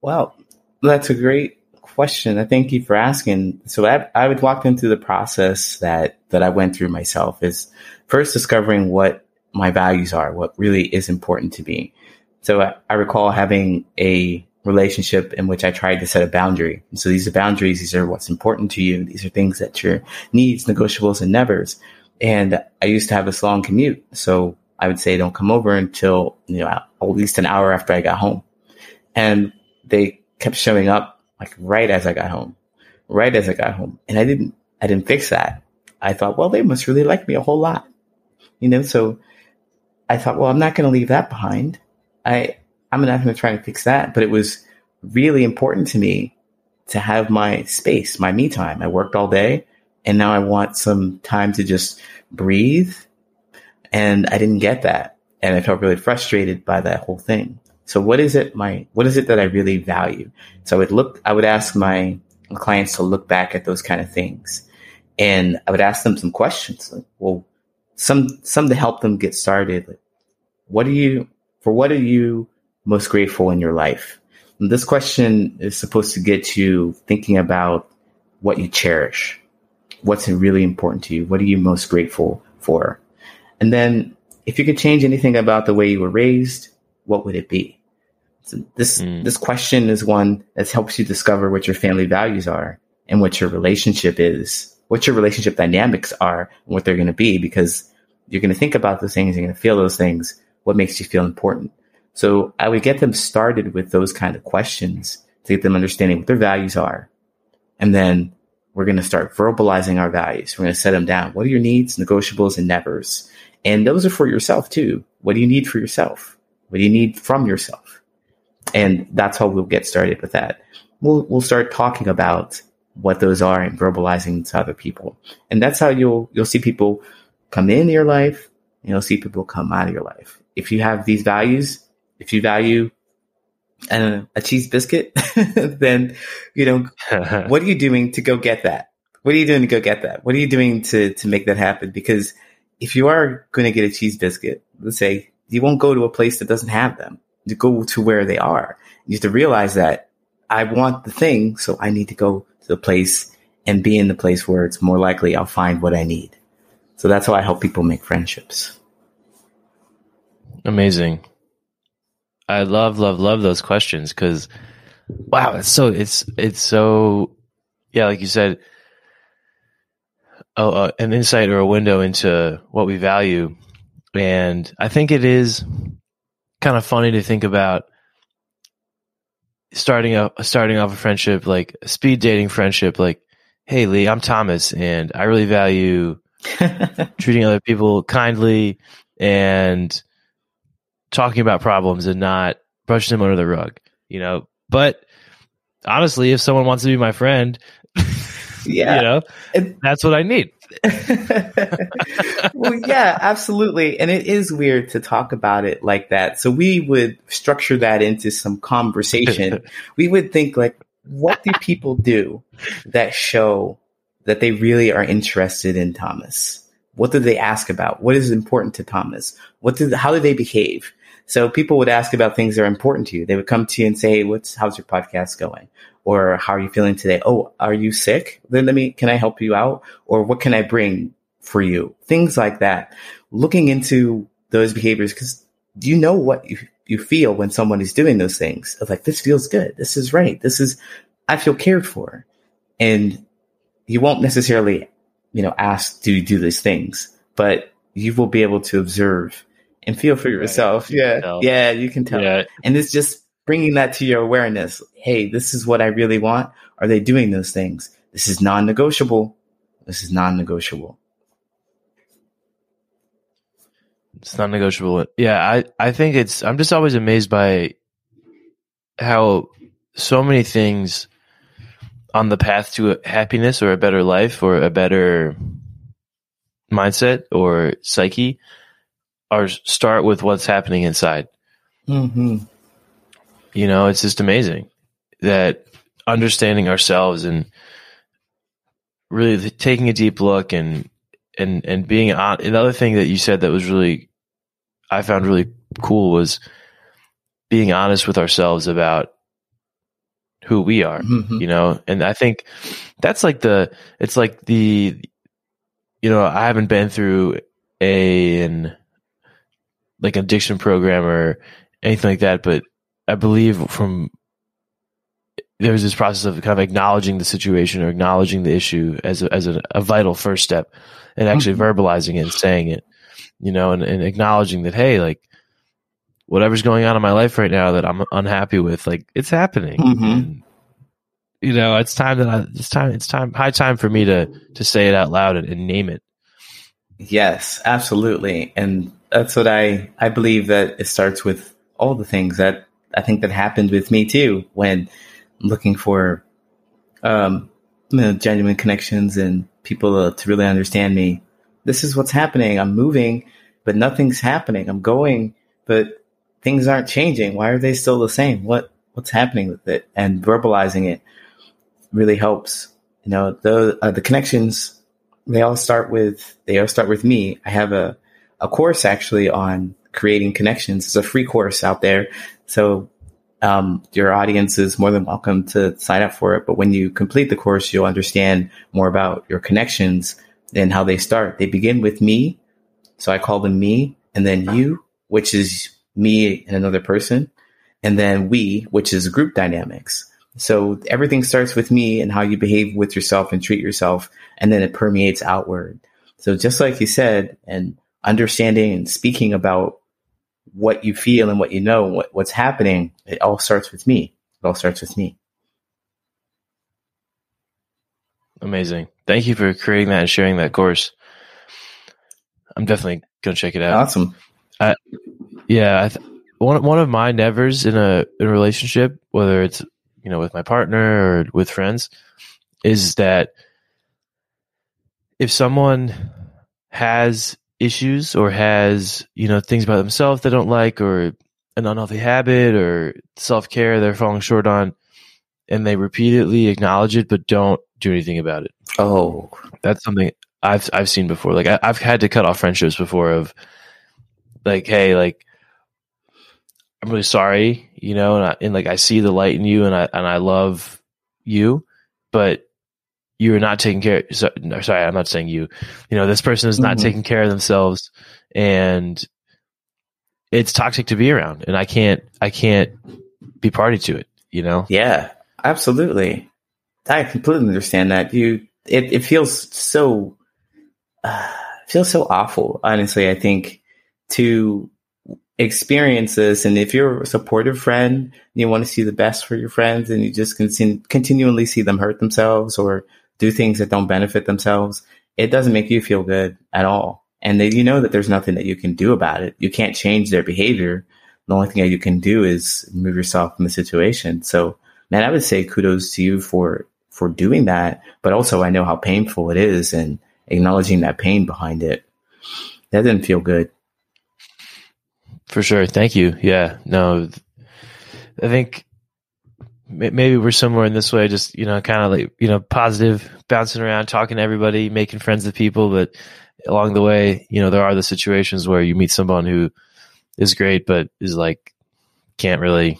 Well, that's a great question. I thank you for asking. So I, I would walk them through the process that, that I went through myself is first discovering what my values are, what really is important to me. So I, I recall having a relationship in which I tried to set a boundary. And so these are boundaries. These are what's important to you. These are things that your needs, negotiables, and nevers. And I used to have this long commute. So I would say, don't come over until, you know, at least an hour after I got home. And they kept showing up like right as I got home, right as I got home. And I didn't, I didn't fix that. I thought, well, they must really like me a whole lot, you know? So I thought, well, I'm not going to leave that behind. I, I'm not going to try and fix that. But it was really important to me to have my space, my me time. I worked all day and now I want some time to just breathe. And I didn't get that. And I felt really frustrated by that whole thing. So what is it my what is it that I really value? So I would look I would ask my clients to look back at those kind of things. And I would ask them some questions like, well, some some to help them get started. Like, what are you for what are you most grateful in your life? And this question is supposed to get you thinking about what you cherish. What's really important to you? What are you most grateful for? And then if you could change anything about the way you were raised, what would it be? So this Mm. this question is one that helps you discover what your family values are and what your relationship is, what your relationship dynamics are, and what they're going to be. Because you're going to think about those things, you're going to feel those things. What makes you feel important? So I would get them started with those kind of questions to get them understanding what their values are, and then we're going to start verbalizing our values. We're going to set them down. What are your needs, negotiables, and nevers? And those are for yourself too. What do you need for yourself? What do you need from yourself? And that's how we'll get started with that. We'll, we'll start talking about what those are and verbalizing to other people. And that's how you'll, you'll see people come in your life and you'll see people come out of your life. If you have these values, if you value and a cheese biscuit, then, you know, what are you doing to go get that? What are you doing to go get that? What are you doing to, to make that happen? Because if you are going to get a cheese biscuit, let's say you won't go to a place that doesn't have them. You go to where they are. You have to realize that I want the thing, so I need to go to the place and be in the place where it's more likely I'll find what I need. So that's how I help people make friendships. Amazing. I love, love, love those questions because, wow, it's so it's it's so, yeah, like you said, oh, uh, an insight or a window into what we value, and I think it is kind of funny to think about starting a starting off a friendship like a speed dating friendship like hey lee i'm thomas and i really value treating other people kindly and talking about problems and not brushing them under the rug, you know. But honestly, if someone wants to be my friend, yeah, you know, and, that's what I need. well, yeah, absolutely. And it is weird to talk about it like that. So we would structure that into some conversation. we would think like, what do people do that show that they really are interested in Thomas? What do they ask about? What is important to Thomas? What do, how do they behave? So people would ask about things that are important to you. They would come to you and say, Hey, what's, how's your podcast going? Or how are you feeling today? Oh, are you sick? Then let me, can I help you out? Or what can I bring for you? Things like that. Looking into those behaviors because you know what you, you feel when someone is doing those things of like, this feels good. This is right. This is, I feel cared for. And you won't necessarily, you know, ask, do you do these things? But you will be able to observe and feel for yourself. Right. yeah. Tell. Yeah. You can tell. Yeah. And it's just bringing that to your awareness. Hey, this is what I really want. Are they doing those things? This is non negotiable. This is non negotiable. It's non negotiable. Yeah. I, I think it's, I'm just always amazed by how so many things on the path to happiness or a better life or a better mindset or psyche are start with what's happening inside. Mm-hmm. You know, it's just amazing that understanding ourselves and really taking a deep look and and and being on. Another thing that you said that was really I found really cool was being honest with ourselves about who we are. Mm-hmm. You know, and I think that's like the it's like the you know I haven't been through a an like an addiction program or anything like that, but I believe from there's this process of kind of acknowledging the situation or acknowledging the issue as a, as a, a vital first step and actually mm-hmm. verbalizing it and saying it, you know, and, and acknowledging that, Hey, like whatever's going on in my life right now that I'm unhappy with, like it's happening. Mm-hmm. And, you know, it's time that I, it's time, it's time, high time for me to, to say it out loud and, and name it. Yes, absolutely. And that's what I, I believe that it starts with all the things that I think that happened with me too when looking for um, you know, genuine connections and people to really understand me. This is what's happening. I'm moving, but nothing's happening. I'm going, but things aren't changing. Why are they still the same? What what's happening with it? And verbalizing it really helps. You know, the uh, the connections they all start with they all start with me. I have a a course actually on creating connections. It's a free course out there. So um, your audience is more than welcome to sign up for it. But when you complete the course, you'll understand more about your connections and how they start. They begin with me. So I call them me and then you, which is me and another person. And then we, which is group dynamics. So everything starts with me and how you behave with yourself and treat yourself. And then it permeates outward. So just like you said, and understanding and speaking about what you feel and what you know, what, what's happening, it all starts with me. It all starts with me. Amazing. Thank you for creating that and sharing that course. I'm definitely going to check it out. Awesome. Yeah, I th- one one of my nevers in a, in a relationship, whether it's you know with my partner or with friends, is that if someone has issues or has you know things about themselves they don't like or an unhealthy habit or self care they're falling short on, and they repeatedly acknowledge it but don't do anything about it. Oh, That's something I've I've seen before. Like I, I've had to cut off friendships before of like, hey, like I'm really sorry, you know, and, I, and like I see the light in you, and I and I love you, but you are not taking care. So, no, sorry, I'm not saying you. You know, this person is not Mhm. taking care of themselves, and it's toxic to be around, and I can't I can't be party to it. You know, yeah, absolutely. I completely understand that. You, it, it feels so, uh, feels so awful. Honestly, I think to experience this, and if you're a supportive friend, you want to see the best for your friends, and you just continue, continually see them hurt themselves or do things that don't benefit themselves, it doesn't make you feel good at all. And you know that there's nothing that you can do about it. You can't change their behavior. The only thing that you can do is move yourself from the situation. So, man, I would say kudos to you for for doing that. But also, I know how painful it is, and acknowledging that pain behind it. That didn't feel good. for sure. Thank you. Yeah, no, I think maybe we're somewhere in this way, just you know, kind of like you know, positive, bouncing around, talking to everybody, making friends with people, but along the way, you know, there are the situations where you meet someone who is great, but is like can't really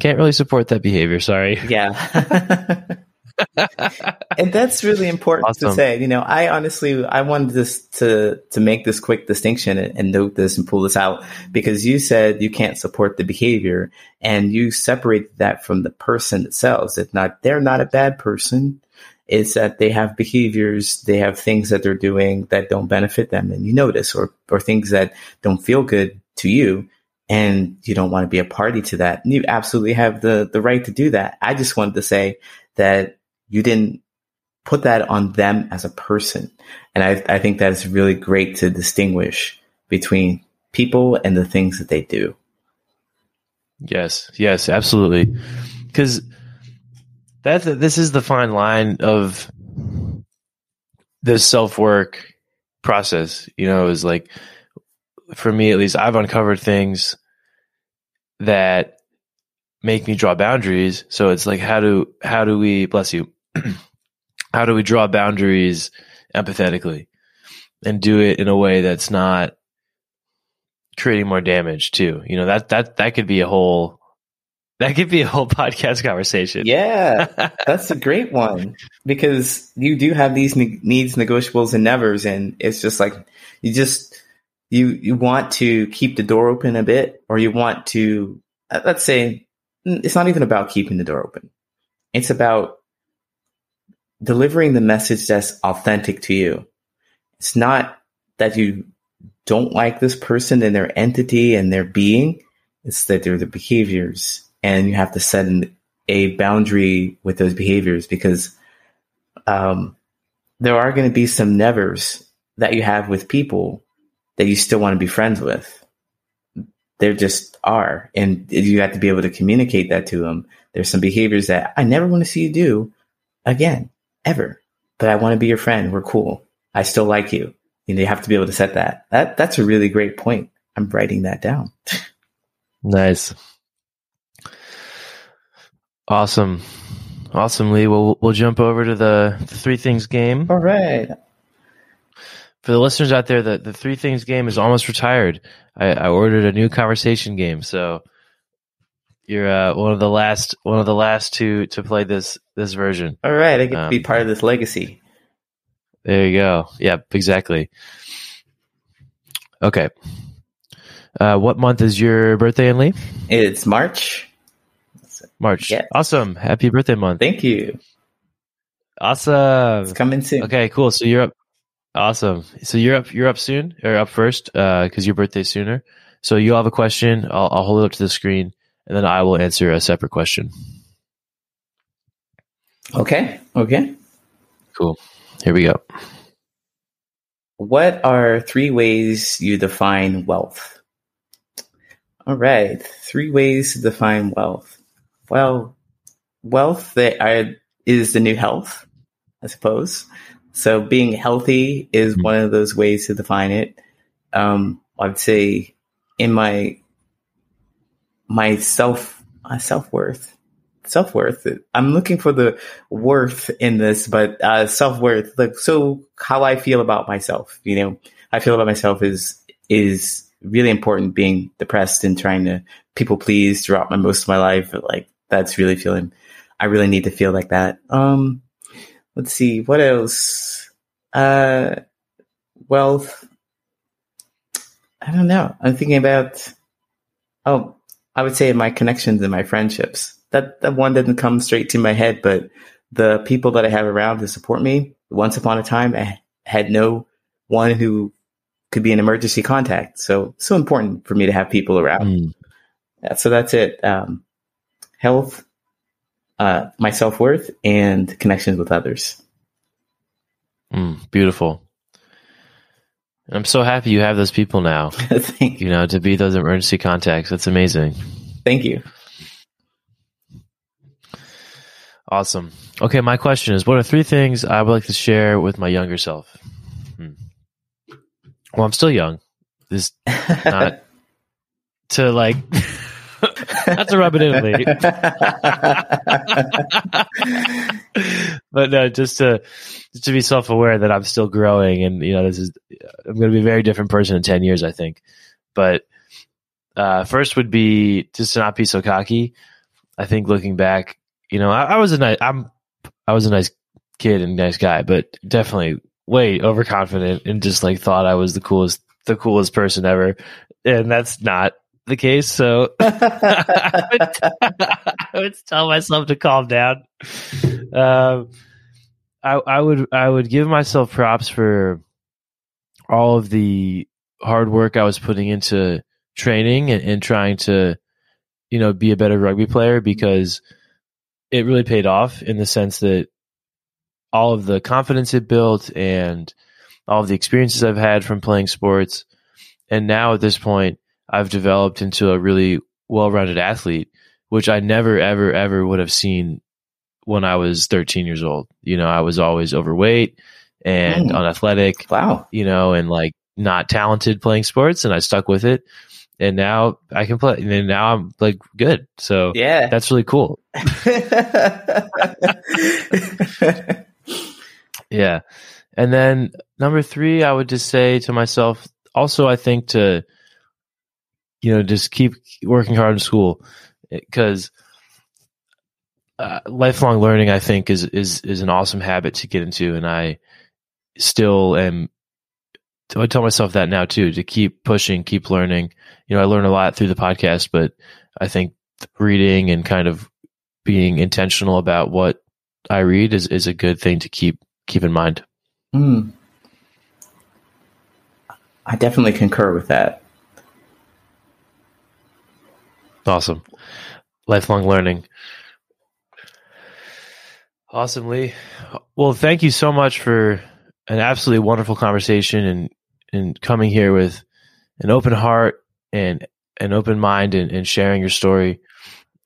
can't really support that behavior. Sorry. Yeah. and that's really important to say. You know, I honestly, I wanted this to to make this quick distinction and, and note this and pull this out because you said you can't support the behavior, and you separate that from the person itself. It's not they're not a bad person. It's that they have behaviors, they have things that they're doing that don't benefit them, and you notice, or or things that don't feel good to you, and you don't want to be a party to that. And you absolutely have the the right to do that. I just wanted to say that you didn't put that on them as a person. And I, I think that's really great to distinguish between people and the things that they do. Yes, yes, absolutely. Because that's this is the fine line of the self work process. You know, is like for me at least, I've uncovered things that make me draw boundaries. So it's like how do how do we bless you? How do we draw boundaries empathetically and do it in a way that's not creating more damage too. You know, that that that could be a whole that could be a whole podcast conversation. Yeah, that's a great one because you do have these ne- needs, negotiables, and nevers, and it's just like you just you you want to keep the door open a bit, or you want to let's say it's not even about keeping the door open. It's about delivering the message that's authentic to you. It's not that you don't like this person and their entity and their being. It's that they're the behaviors, and you have to set an, a boundary with those behaviors because um, there are going to be some nevers that you have with people that you still want to be friends with. There just are, and you have to be able to communicate that to them. There's some behaviors that I never want to see you do again, ever. But I want to be your friend. We're cool. I still like you. You know, you have to be able to set that. That that's a really great point. I'm writing that down. Nice. Awesome. Awesome, Lee. We'll we'll jump over to the, the three things game. All right. For the listeners out there, the, the three things game is almost retired. I, I ordered a new conversation game, so you're uh, one of the last one of the last to to play this this version. All right. I get to Um, be part of this legacy. There you go. Yep, exactly. Okay. Uh, what month is your birthday Lee? It's March. March. Yes. Awesome. Happy birthday month. Thank you. Awesome. It's coming soon. Okay, cool. So you're up. Awesome. So you're up. You're up soon, or up first, because your birthday's sooner. So you'll have a question. I'll, I'll hold it up to the screen, and then I will answer a separate question. Okay. Okay. Cool. Here we go. what are three ways you define wealth? All right, three ways to define wealth. Well, wealth that are, is the new health, I suppose. So being healthy is Mhm. one of those ways to define it. Um, I'd say in my my self uh, self worth self worth. I'm looking for the worth in this, but uh, self worth. Like so, how I feel about myself. You know, I feel about myself is is really important. Being depressed and trying to people please throughout my most of my life. Like that's really feeling. I really need to feel like that. Um, let's see what else. Uh, wealth. I don't know. I'm thinking about. Oh, I would say my connections and my friendships. That that one didn't come straight to my head, but the people that I have around to support me. Once upon a time, I had no one who could be an emergency contact. So so important for me to have people around. Mm. So that's it. Um, health, uh, my self worth, and connections with others. Mm, beautiful. And I'm so happy you have those people now. thank, You know, to be those emergency contacts. That's amazing. thank you. Awesome. Okay, my question is: What are three things I would like to share with my younger self? Hmm. Well, I'm still young. This not to like not a rub it in, lady. but no, just to just to be self aware that I'm still growing, and you know, this is I'm going to be a very different person in ten years, I think. But uh, first would be just to not be so cocky. I think looking back, you know, I, I was a nice I'm I was a nice kid and nice guy, but definitely way overconfident and just like thought I was the coolest the coolest person ever, and that's not the case. So I would tell myself to calm down. Um, I, I would I would give myself props for all of the hard work I was putting into training and, and trying to, you know, be a better rugby player because it really paid off in the sense that all of the confidence it built and all of the experiences I've had from playing sports. And now at this point, I've developed into a really well rounded athlete, which I never, ever, ever would have seen when I was 13 years old. You know, I was always overweight and Mm. unathletic, wow. you know, and like not talented playing sports. And I stuck with it. And now I can play. And now I'm like good. So Yeah. that's really cool. Yeah. And then number three, I would just say to myself, also, I think to, you know, just keep working hard in school because uh, lifelong learning, I think, is, is, is an awesome habit to get into. And I still am, I tell myself that now too, to keep pushing, keep learning. You know, I learn a lot through the podcast, but I think reading and kind of being intentional about what I read is, is a good thing to keep keep in mind. Hmm. I definitely concur with that. Awesome. Lifelong learning. Awesome, Lee. Well, thank you so much for an absolutely wonderful conversation and, and coming here with an open heart and an open mind and, and sharing your story.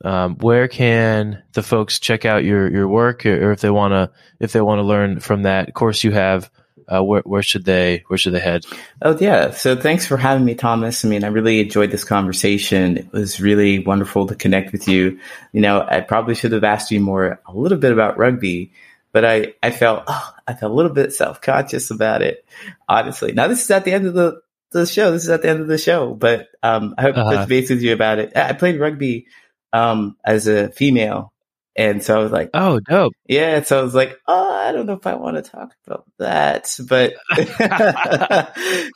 Um, where can the folks check out your, your work or, or if they want to, if they want to learn from that course you have, uh, where, where should they, where should they head? Oh yeah. So thanks for having me, Thomas. I mean, I really enjoyed this conversation. It was really wonderful to connect with you. You know, I probably should have asked you more, a little bit about rugby, but I, I felt, oh, I felt a little bit self-conscious about it, honestly. Now this is at the end of the, the show. This is at the end of the show, but, um, I hope to Uh-huh. touch base with you about it. I I played rugby, um, as a female. And so I was like, Oh, dope. yeah, so I was like, oh, I don't know if I want to talk about that, but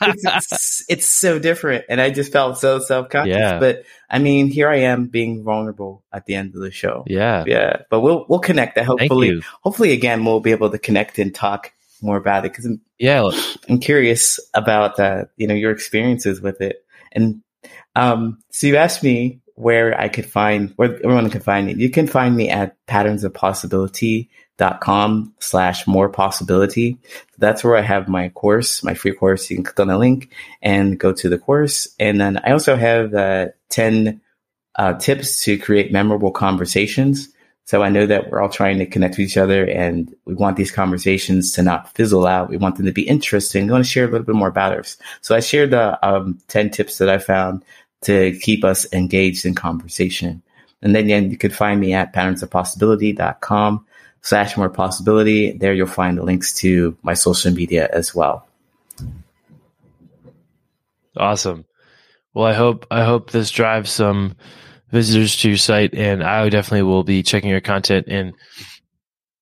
it's, it's so different, and I just felt so self conscious. Yeah. But I mean, here I am being vulnerable at the end of the show. Yeah. Yeah, but we'll we'll connect. I Thank hopefully, hopefully again we'll be able to connect and talk more about it because I'm Yeah. I'm curious about uh, you know your experiences with it. And um, so you asked me where I could find, where everyone could find it. you can find me at patternsofpossibility.com slash more possibility. That's where I have my course, my free course. You can click on the link and go to the course. And then I also have uh, 10 uh, tips to create memorable conversations. So I know that we're all trying to connect with each other and we want these conversations to not fizzle out. We want them to be interesting. We want to share a little bit more about us. So I shared the um, 10 tips that I found to keep us engaged in conversation. And then yeah, you could find me at patternsofpossibility.com slash more possibility. There you'll find the links to my social media as well. Awesome. Well, I hope I hope this drives some visitors to your site, and I definitely will be checking your content. And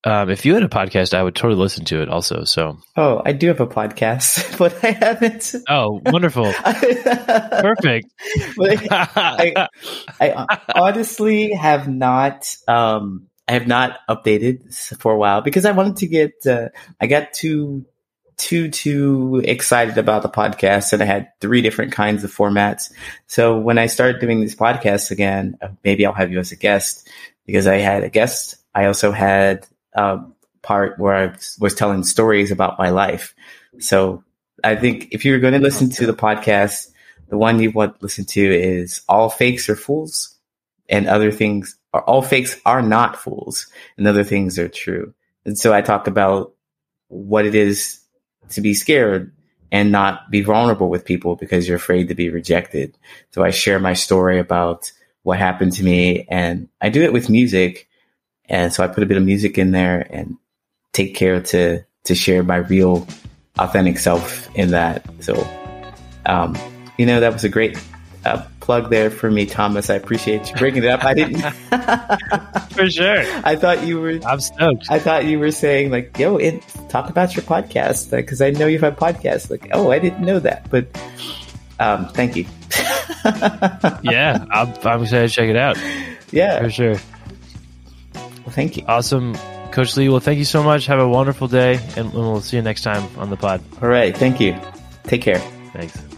um, if you had a podcast, I would totally listen to it also. So, oh, I do have a podcast, but I haven't. Oh, wonderful! Perfect. I, I, honestly have not. Um, I have not updated for a while because I wanted to get. Uh, I got too too too excited about the podcast and I had three different kinds of formats. So when I start doing these podcasts again, uh, maybe I'll have you as a guest because I had a guest. I also had a part where I was telling stories about my life. So I think if you're going to listen to the podcast, the one you want to listen to is all fakes are fools and other things are all fakes are not fools and other things are true. And so I talk about what it is to be scared and not be vulnerable with people because you're afraid to be rejected. So I share my story about what happened to me and I do it with music. And so I put a bit of music in there and take care to, to share my real authentic self in that. So, um, you know, that was a great uh, plug there for me, Thomas. I appreciate you bringing it up. I didn't. for sure. I thought you were. I'm stoked. I thought you were saying like, "Yo, it, talk about your podcast," because I know you have a podcast. Like, oh, I didn't know that, but um, thank you. yeah, I'm, I'm excited to check it out. Yeah, for sure. Well, thank you. Awesome. Coach Lee, well, thank you so much. Have a wonderful day, and we'll see you next time on the pod. All right. Thank you. Take care. Thanks.